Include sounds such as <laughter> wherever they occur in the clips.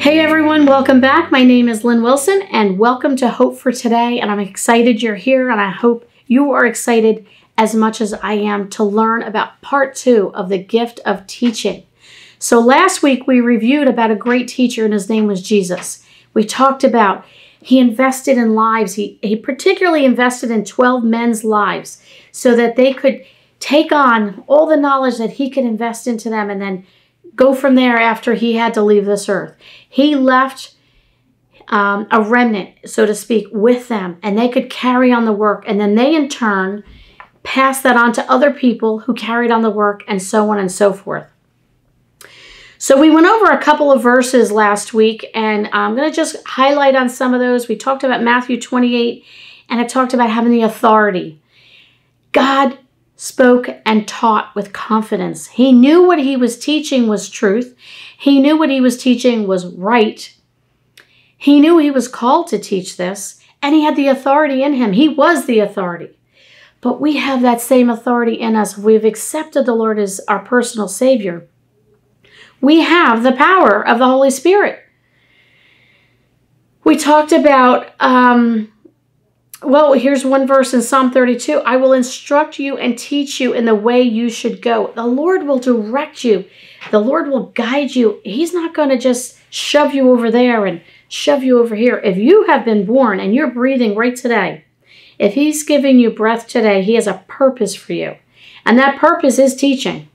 Hey everyone, welcome back. My name is Lynn Wilson and welcome to Hope for Today. And I'm excited you're here and I hope you are excited as much as I am to learn about part two of the gift of teaching. So last week we reviewed about a great teacher and his name was Jesus. We talked about he invested in lives. He, he particularly invested in 12 men's lives so that they could take on all the knowledge that he could invest into them and then go from there after he had to leave this earth. He left um, a remnant, so to speak, with them, and they could carry on the work. And then they, in turn, passed that on to other people who carried on the work, and so on and so forth. So we went over a couple of verses last week, and I'm going to just highlight on some of those. We talked about Matthew 28, and I talked about having the authority. God spoke and taught with confidence. He knew what he was teaching was truth. He knew what he was teaching was right. He knew he was called to teach this, and he had the authority in him. He was the authority. But we have that same authority in us. We've accepted the Lord as our personal Savior, we have the power of the Holy Spirit. We talked about um, well, here's one verse in Psalm 32 I will instruct you and teach you in the way you should go. The Lord will direct you, the Lord will guide you. He's not going to just shove you over there and shove you over here. If you have been born and you're breathing right today, if He's giving you breath today, He has a purpose for you. And that purpose is teaching.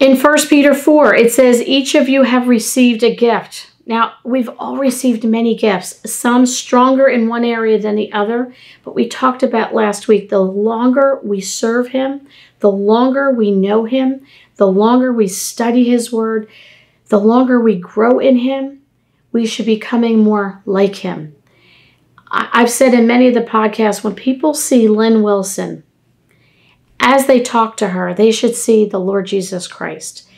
In 1 Peter 4, it says, Each of you have received a gift. Now, we've all received many gifts, some stronger in one area than the other, but we talked about last week the longer we serve Him, the longer we know Him, the longer we study His Word, the longer we grow in Him, we should be becoming more like Him. I've said in many of the podcasts when people see Lynn Wilson, as they talk to her, they should see the Lord Jesus Christ.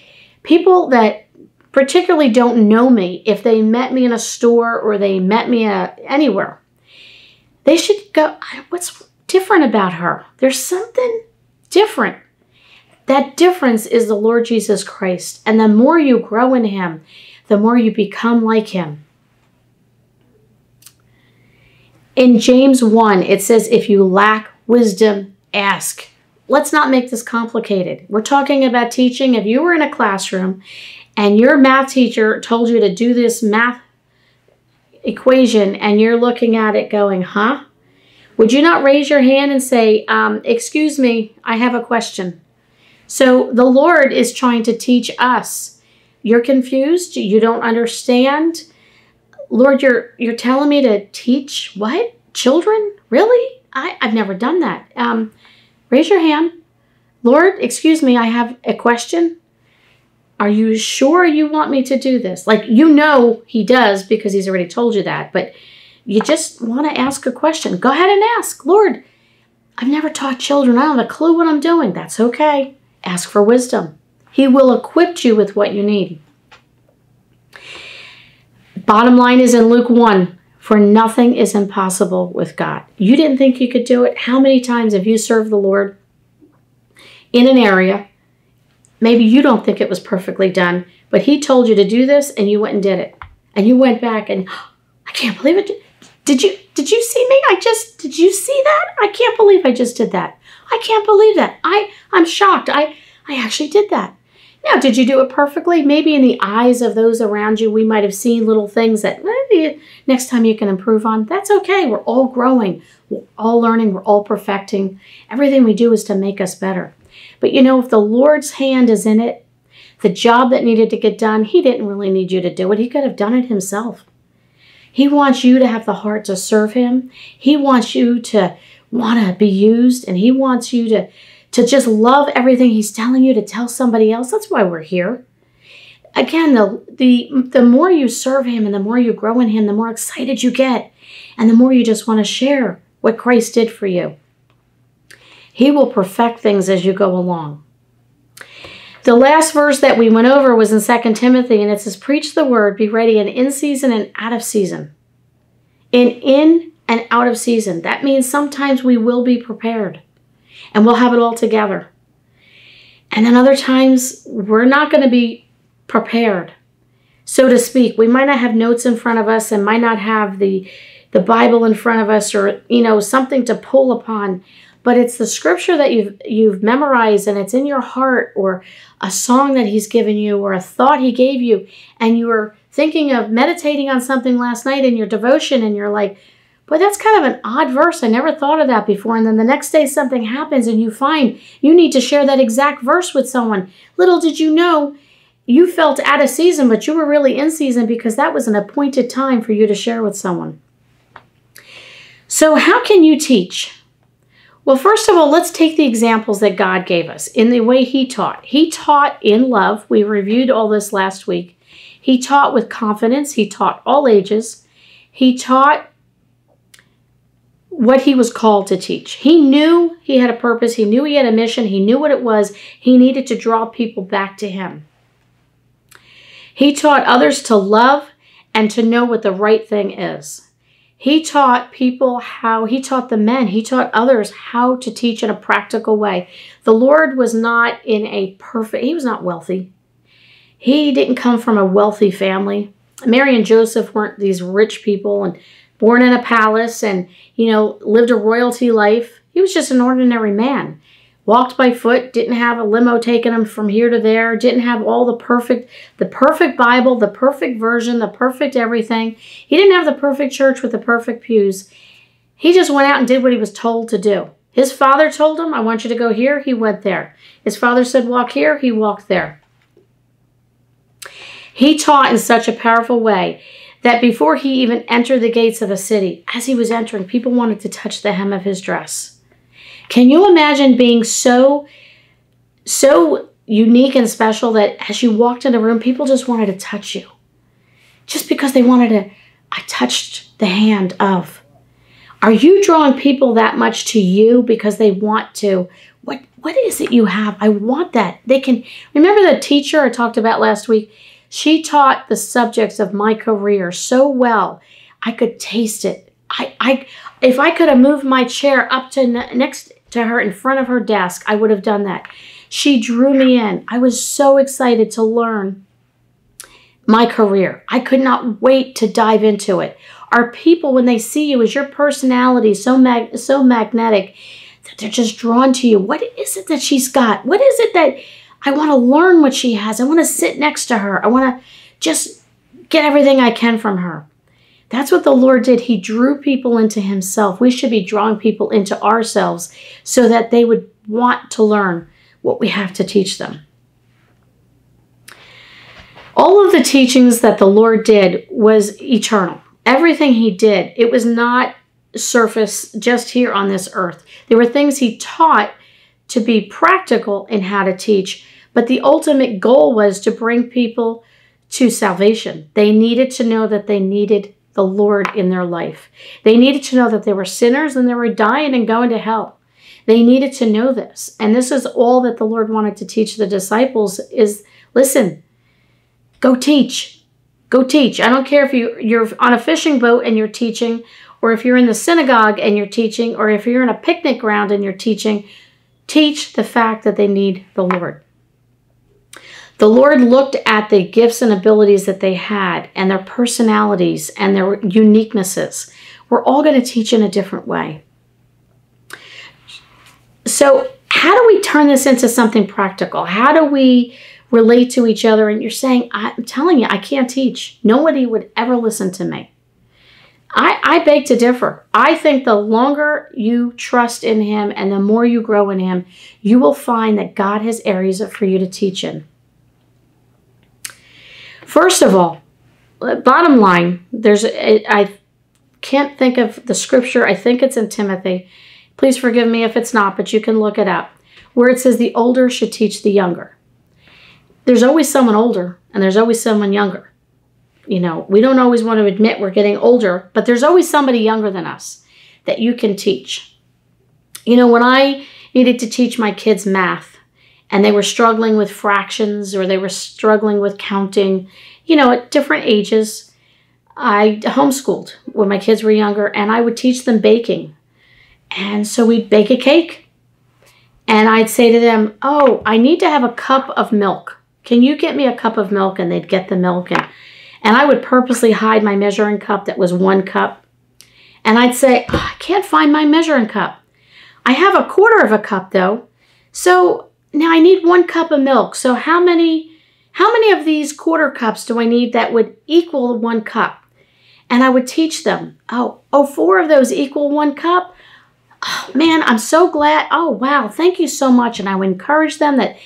People that particularly don't know me, if they met me in a store or they met me uh, anywhere, they should go, what's different about her? There's something different. That difference is the Lord Jesus Christ. And the more you grow in Him, the more you become like Him. In James 1, it says, If you lack wisdom, ask. Let's not make this complicated. We're talking about teaching. If you were in a classroom and your math teacher told you to do this math equation and you're looking at it going, huh? Would you not raise your hand and say, um, Excuse me, I have a question? So the Lord is trying to teach us. You're confused, you don't understand. Lord, you're you're telling me to teach what? Children? Really? I, I've never done that. Um, raise your hand. Lord, excuse me, I have a question. Are you sure you want me to do this? Like, you know he does because he's already told you that, but you just want to ask a question. Go ahead and ask. Lord, I've never taught children. I don't have a clue what I'm doing. That's okay. Ask for wisdom. He will equip you with what you need. Bottom line is in Luke 1 for nothing is impossible with God. You didn't think you could do it. How many times have you served the Lord in an area Maybe you don't think it was perfectly done, but he told you to do this and you went and did it. And you went back and <gasps> I can't believe it. Did you did you see me? I just did you see that? I can't believe I just did that. I can't believe that. I I'm shocked. I I actually did that. Now, did you do it perfectly? Maybe in the eyes of those around you, we might have seen little things that maybe next time you can improve on. That's okay. We're all growing, we're all learning, we're all perfecting. Everything we do is to make us better. But you know, if the Lord's hand is in it, the job that needed to get done, He didn't really need you to do it. He could have done it Himself. He wants you to have the heart to serve Him. He wants you to want to be used, and He wants you to, to just love everything He's telling you to tell somebody else. That's why we're here. Again, the, the, the more you serve Him and the more you grow in Him, the more excited you get, and the more you just want to share what Christ did for you. He will perfect things as you go along. The last verse that we went over was in 2 Timothy, and it says, Preach the word, be ready and in season and out of season. In in and out of season. That means sometimes we will be prepared and we'll have it all together. And then other times we're not going to be prepared, so to speak. We might not have notes in front of us and might not have the the Bible in front of us or you know something to pull upon, but it's the scripture that you've you've memorized and it's in your heart or a song that he's given you or a thought he gave you and you were thinking of meditating on something last night in your devotion and you're like but that's kind of an odd verse. I never thought of that before. And then the next day something happens and you find you need to share that exact verse with someone. Little did you know you felt out of season, but you were really in season because that was an appointed time for you to share with someone. So, how can you teach? Well, first of all, let's take the examples that God gave us in the way He taught. He taught in love. We reviewed all this last week. He taught with confidence. He taught all ages. He taught what he was called to teach. He knew he had a purpose, he knew he had a mission, he knew what it was. He needed to draw people back to him. He taught others to love and to know what the right thing is. He taught people how, he taught the men, he taught others how to teach in a practical way. The Lord was not in a perfect, he was not wealthy. He didn't come from a wealthy family. Mary and Joseph weren't these rich people and born in a palace and, you know, lived a royalty life. He was just an ordinary man. Walked by foot, didn't have a limo taking him from here to there, didn't have all the perfect, the perfect Bible, the perfect version, the perfect everything. He didn't have the perfect church with the perfect pews. He just went out and did what he was told to do. His father told him, I want you to go here. He went there. His father said, walk here. He walked there. He taught in such a powerful way that before he even entered the gates of a city, as he was entering, people wanted to touch the hem of his dress. Can you imagine being so, so unique and special that as you walked in the room, people just wanted to touch you? Just because they wanted to, I touched the hand of. Are you drawing people that much to you because they want to? What what is it you have? I want that. They can remember the teacher I talked about last week she taught the subjects of my career so well, I could taste it. I, I, if I could have moved my chair up to ne- next to her in front of her desk, I would have done that. She drew me in. I was so excited to learn my career. I could not wait to dive into it. Our people, when they see you, is your personality so mag- so magnetic that they're just drawn to you. What is it that she's got? What is it that I want to learn what she has. I want to sit next to her. I want to just get everything I can from her. That's what the Lord did. He drew people into Himself. We should be drawing people into ourselves so that they would want to learn what we have to teach them. All of the teachings that the Lord did was eternal. Everything He did, it was not surface just here on this earth. There were things He taught to be practical in how to teach, but the ultimate goal was to bring people to salvation. They needed to know that they needed the Lord in their life. They needed to know that they were sinners and they were dying and going to hell. They needed to know this. And this is all that the Lord wanted to teach the disciples is listen, go teach. Go teach. I don't care if you, you're on a fishing boat and you're teaching, or if you're in the synagogue and you're teaching, or if you're in a picnic ground and you're teaching, teach the fact that they need the Lord. The Lord looked at the gifts and abilities that they had and their personalities and their uniquenesses. We're all going to teach in a different way. So, how do we turn this into something practical? How do we relate to each other? And you're saying, I'm telling you, I can't teach. Nobody would ever listen to me. I, I beg to differ. I think the longer you trust in Him and the more you grow in Him, you will find that God has areas for you to teach in. First of all, bottom line, there's I can't think of the scripture. I think it's in Timothy. Please forgive me if it's not, but you can look it up. Where it says the older should teach the younger. There's always someone older and there's always someone younger. You know, we don't always want to admit we're getting older, but there's always somebody younger than us that you can teach. You know, when I needed to teach my kids math, and they were struggling with fractions or they were struggling with counting, you know, at different ages. I homeschooled when my kids were younger and I would teach them baking. And so we'd bake a cake and I'd say to them, Oh, I need to have a cup of milk. Can you get me a cup of milk? And they'd get the milk. And, and I would purposely hide my measuring cup that was one cup. And I'd say, oh, I can't find my measuring cup. I have a quarter of a cup though. So now I need one cup of milk. So how many how many of these quarter cups do I need that would equal one cup? And I would teach them, oh, oh, four of those equal one cup. Oh, man, I'm so glad. Oh, wow, thank you so much. And I would encourage them that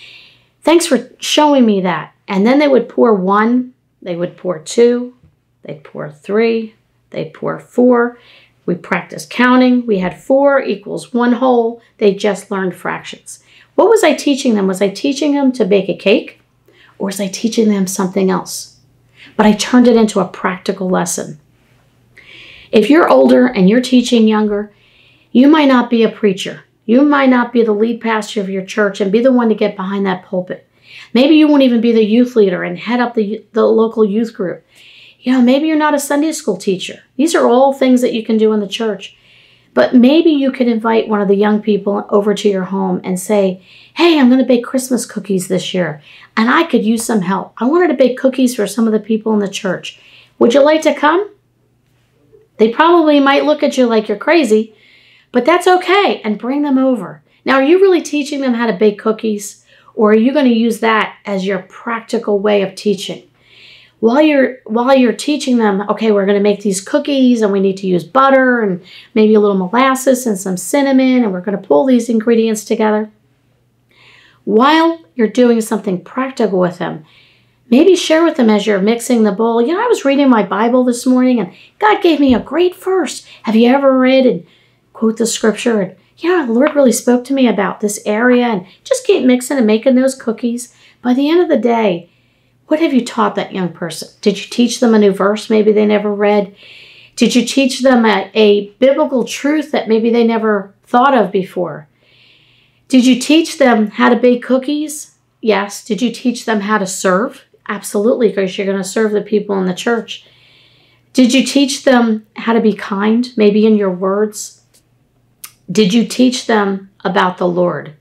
thanks for showing me that. And then they would pour one, they would pour two, they'd pour three, they'd pour four. We practiced counting. We had four equals one whole. They just learned fractions. What was I teaching them? Was I teaching them to bake a cake or was I teaching them something else? But I turned it into a practical lesson. If you're older and you're teaching younger, you might not be a preacher. You might not be the lead pastor of your church and be the one to get behind that pulpit. Maybe you won't even be the youth leader and head up the, the local youth group. You know, maybe you're not a Sunday school teacher. These are all things that you can do in the church. But maybe you could invite one of the young people over to your home and say, Hey, I'm going to bake Christmas cookies this year, and I could use some help. I wanted to bake cookies for some of the people in the church. Would you like to come? They probably might look at you like you're crazy, but that's okay and bring them over. Now, are you really teaching them how to bake cookies, or are you going to use that as your practical way of teaching? While you're while you're teaching them okay we're going to make these cookies and we need to use butter and maybe a little molasses and some cinnamon and we're going to pull these ingredients together. While you're doing something practical with them maybe share with them as you're mixing the bowl. You know i was reading my bible this morning and god gave me a great verse. Have you ever read and quote the scripture? And yeah the lord really spoke to me about this area and just keep mixing and making those cookies. By the end of the day what have you taught that young person? Did you teach them a new verse maybe they never read? Did you teach them a, a biblical truth that maybe they never thought of before? Did you teach them how to bake cookies? Yes. Did you teach them how to serve? Absolutely, because you're going to serve the people in the church. Did you teach them how to be kind, maybe in your words? Did you teach them about the Lord?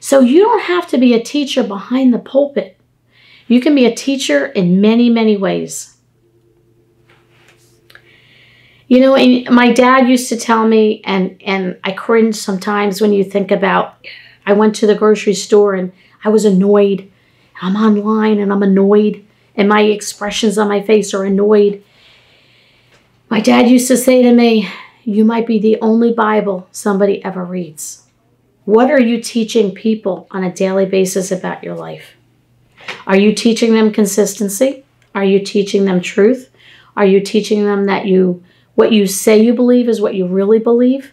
So you don't have to be a teacher behind the pulpit. You can be a teacher in many, many ways. You know, my dad used to tell me, and, and I cringe sometimes when you think about I went to the grocery store and I was annoyed. I'm online and I'm annoyed, and my expressions on my face are annoyed. My dad used to say to me, You might be the only Bible somebody ever reads. What are you teaching people on a daily basis about your life? Are you teaching them consistency? Are you teaching them truth? Are you teaching them that you what you say you believe is what you really believe?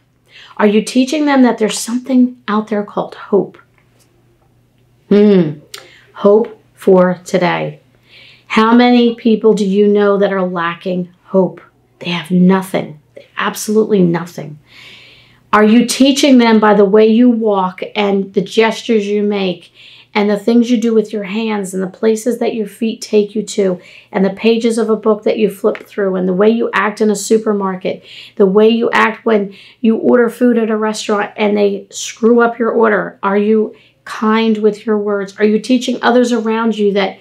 Are you teaching them that there's something out there called hope? Hmm. Hope for today. How many people do you know that are lacking hope? They have nothing. Absolutely nothing. Are you teaching them by the way you walk and the gestures you make and the things you do with your hands and the places that your feet take you to and the pages of a book that you flip through and the way you act in a supermarket, the way you act when you order food at a restaurant and they screw up your order. Are you kind with your words? Are you teaching others around you that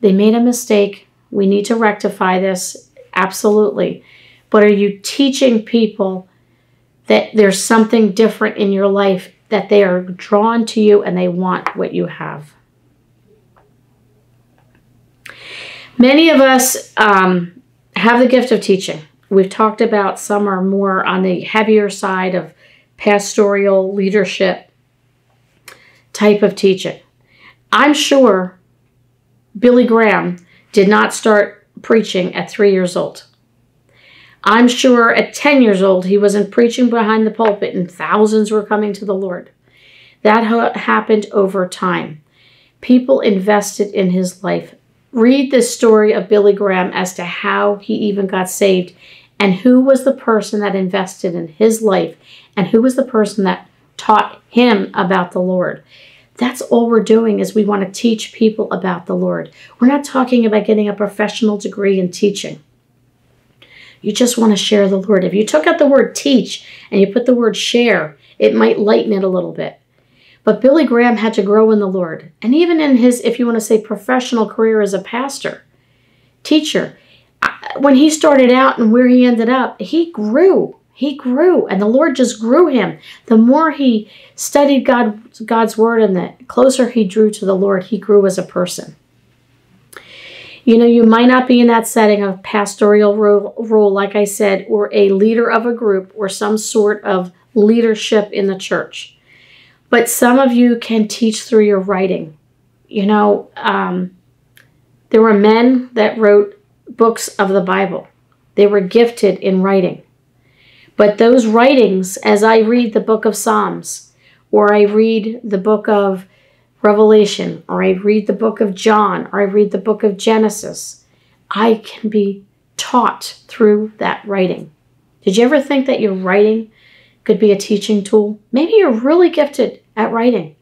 they made a mistake? We need to rectify this. Absolutely. But are you teaching people that there's something different in your life that they are drawn to you and they want what you have. Many of us um, have the gift of teaching. We've talked about some are more on the heavier side of pastoral leadership type of teaching. I'm sure Billy Graham did not start preaching at three years old. I'm sure at 10 years old, he wasn't preaching behind the pulpit and thousands were coming to the Lord. That ha- happened over time. People invested in his life. Read the story of Billy Graham as to how he even got saved and who was the person that invested in his life and who was the person that taught him about the Lord. That's all we're doing is we want to teach people about the Lord. We're not talking about getting a professional degree in teaching. You just want to share the Lord. If you took out the word teach and you put the word share, it might lighten it a little bit. But Billy Graham had to grow in the Lord. And even in his, if you want to say, professional career as a pastor, teacher, uh, when he started out and where he ended up, he grew. He grew, and the Lord just grew him. The more he studied God, God's word and the closer he drew to the Lord, he grew as a person. You know, you might not be in that setting of pastoral role, role, like I said, or a leader of a group or some sort of leadership in the church. But some of you can teach through your writing. You know, um, there were men that wrote books of the Bible, they were gifted in writing. But those writings, as I read the book of Psalms, or I read the book of Revelation, or I read the book of John, or I read the book of Genesis, I can be taught through that writing. Did you ever think that your writing could be a teaching tool? Maybe you're really gifted at writing.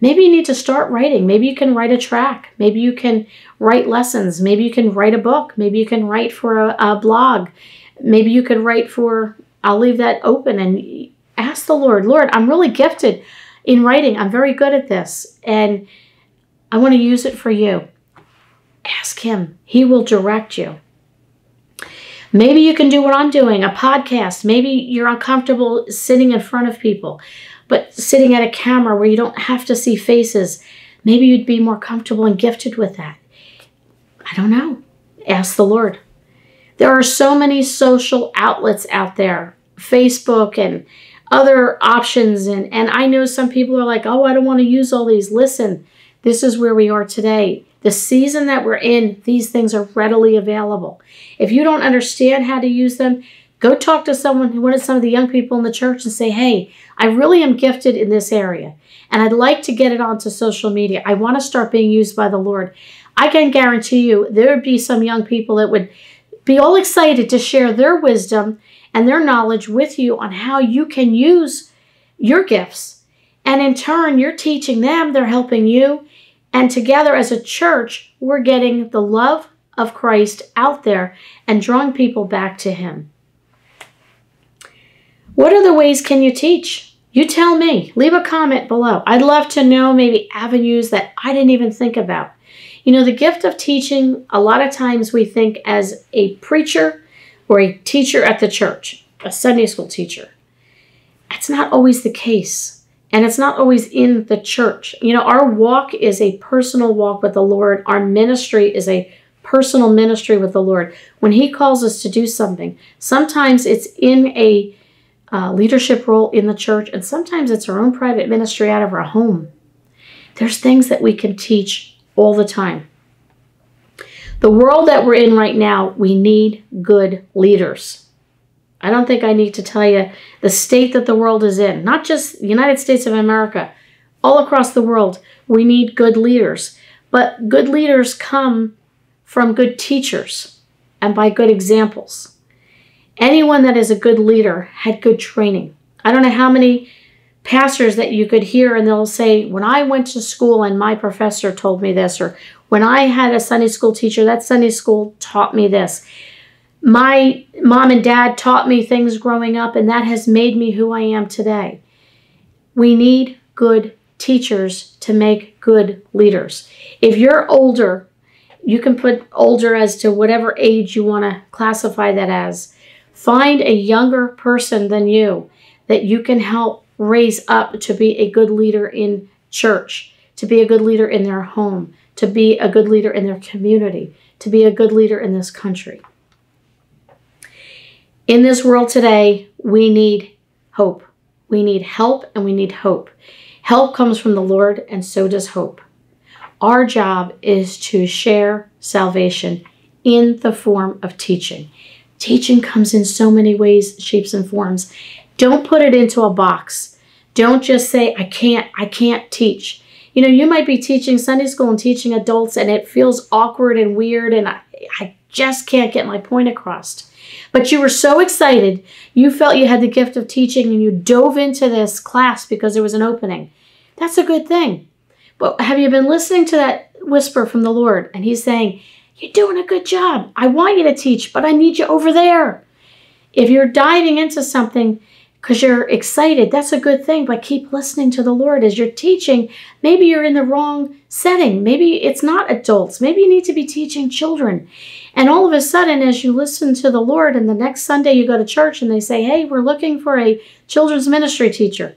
Maybe you need to start writing. Maybe you can write a track. Maybe you can write lessons. Maybe you can write a book. Maybe you can write for a, a blog. Maybe you could write for I'll leave that open and ask the Lord, Lord, I'm really gifted in writing. I'm very good at this and I want to use it for you. Ask Him, He will direct you. Maybe you can do what I'm doing a podcast. Maybe you're uncomfortable sitting in front of people, but sitting at a camera where you don't have to see faces, maybe you'd be more comfortable and gifted with that. I don't know. Ask the Lord. There are so many social outlets out there Facebook and other options. And, and I know some people are like, oh, I don't want to use all these. Listen, this is where we are today. The season that we're in, these things are readily available. If you don't understand how to use them, go talk to someone, one of some of the young people in the church, and say, hey, I really am gifted in this area. And I'd like to get it onto social media. I want to start being used by the Lord. I can guarantee you there would be some young people that would be all excited to share their wisdom and their knowledge with you on how you can use your gifts. And in turn, you're teaching them, they're helping you. And together as a church, we're getting the love of Christ out there and drawing people back to Him. What other ways can you teach? You tell me. Leave a comment below. I'd love to know maybe avenues that I didn't even think about. You know, the gift of teaching, a lot of times we think as a preacher or a teacher at the church, a Sunday school teacher. That's not always the case. And it's not always in the church. You know, our walk is a personal walk with the Lord. Our ministry is a personal ministry with the Lord. When He calls us to do something, sometimes it's in a uh, leadership role in the church, and sometimes it's our own private ministry out of our home. There's things that we can teach all the time. The world that we're in right now, we need good leaders. I don't think I need to tell you the state that the world is in, not just the United States of America, all across the world. We need good leaders. But good leaders come from good teachers and by good examples. Anyone that is a good leader had good training. I don't know how many pastors that you could hear and they'll say, When I went to school and my professor told me this, or when I had a Sunday school teacher, that Sunday school taught me this. My mom and dad taught me things growing up, and that has made me who I am today. We need good teachers to make good leaders. If you're older, you can put older as to whatever age you want to classify that as. Find a younger person than you that you can help raise up to be a good leader in church, to be a good leader in their home, to be a good leader in their community, to be a good leader in this country. In this world today, we need hope. We need help and we need hope. Help comes from the Lord, and so does hope. Our job is to share salvation in the form of teaching. Teaching comes in so many ways, shapes, and forms. Don't put it into a box. Don't just say, I can't, I can't teach. You know, you might be teaching Sunday school and teaching adults, and it feels awkward and weird, and I, I just can't get my point across. But you were so excited, you felt you had the gift of teaching, and you dove into this class because there was an opening. That's a good thing. But have you been listening to that whisper from the Lord? And He's saying, You're doing a good job. I want you to teach, but I need you over there. If you're diving into something, because you're excited. That's a good thing, but keep listening to the Lord as you're teaching. Maybe you're in the wrong setting. Maybe it's not adults. Maybe you need to be teaching children. And all of a sudden, as you listen to the Lord, and the next Sunday you go to church and they say, Hey, we're looking for a children's ministry teacher.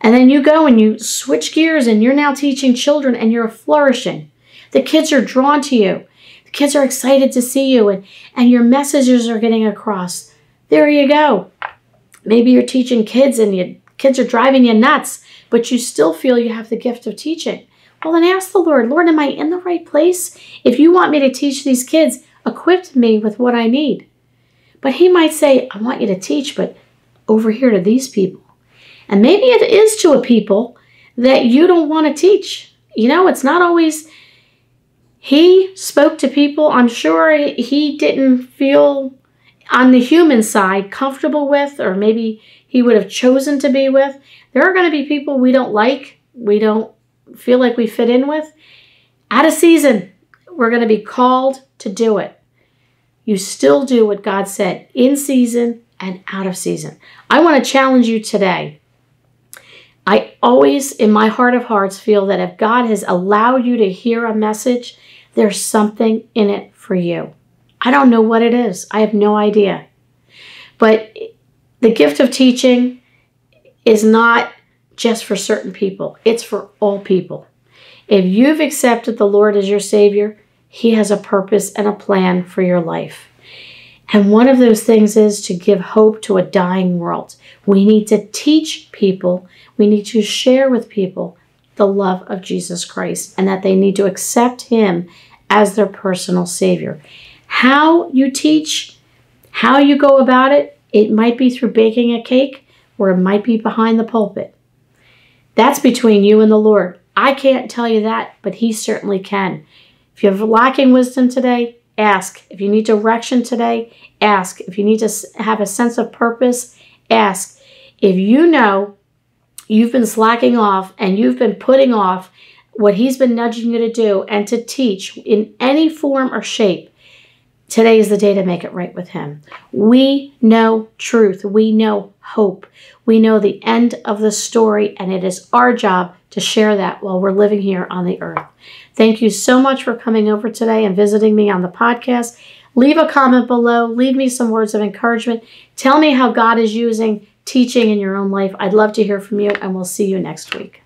And then you go and you switch gears and you're now teaching children and you're flourishing. The kids are drawn to you. The kids are excited to see you and, and your messages are getting across. There you go. Maybe you're teaching kids and your kids are driving you nuts, but you still feel you have the gift of teaching. Well, then ask the Lord, Lord, am I in the right place? If you want me to teach these kids, equip me with what I need. But He might say, I want you to teach, but over here to these people. And maybe it is to a people that you don't want to teach. You know, it's not always. He spoke to people I'm sure he didn't feel on the human side comfortable with, or maybe he would have chosen to be with. There are going to be people we don't like, we don't feel like we fit in with. Out of season, we're going to be called to do it. You still do what God said in season and out of season. I want to challenge you today. I always, in my heart of hearts, feel that if God has allowed you to hear a message, there's something in it for you. I don't know what it is. I have no idea. But the gift of teaching is not just for certain people, it's for all people. If you've accepted the Lord as your Savior, He has a purpose and a plan for your life. And one of those things is to give hope to a dying world. We need to teach people, we need to share with people the love of Jesus Christ and that they need to accept Him as their personal Savior. How you teach, how you go about it, it might be through baking a cake or it might be behind the pulpit. That's between you and the Lord. I can't tell you that, but He certainly can. If you're lacking wisdom today, ask. If you need direction today, ask. If you need to have a sense of purpose, ask. If you know you've been slacking off and you've been putting off what He's been nudging you to do and to teach in any form or shape, Today is the day to make it right with Him. We know truth. We know hope. We know the end of the story, and it is our job to share that while we're living here on the earth. Thank you so much for coming over today and visiting me on the podcast. Leave a comment below. Leave me some words of encouragement. Tell me how God is using teaching in your own life. I'd love to hear from you, and we'll see you next week.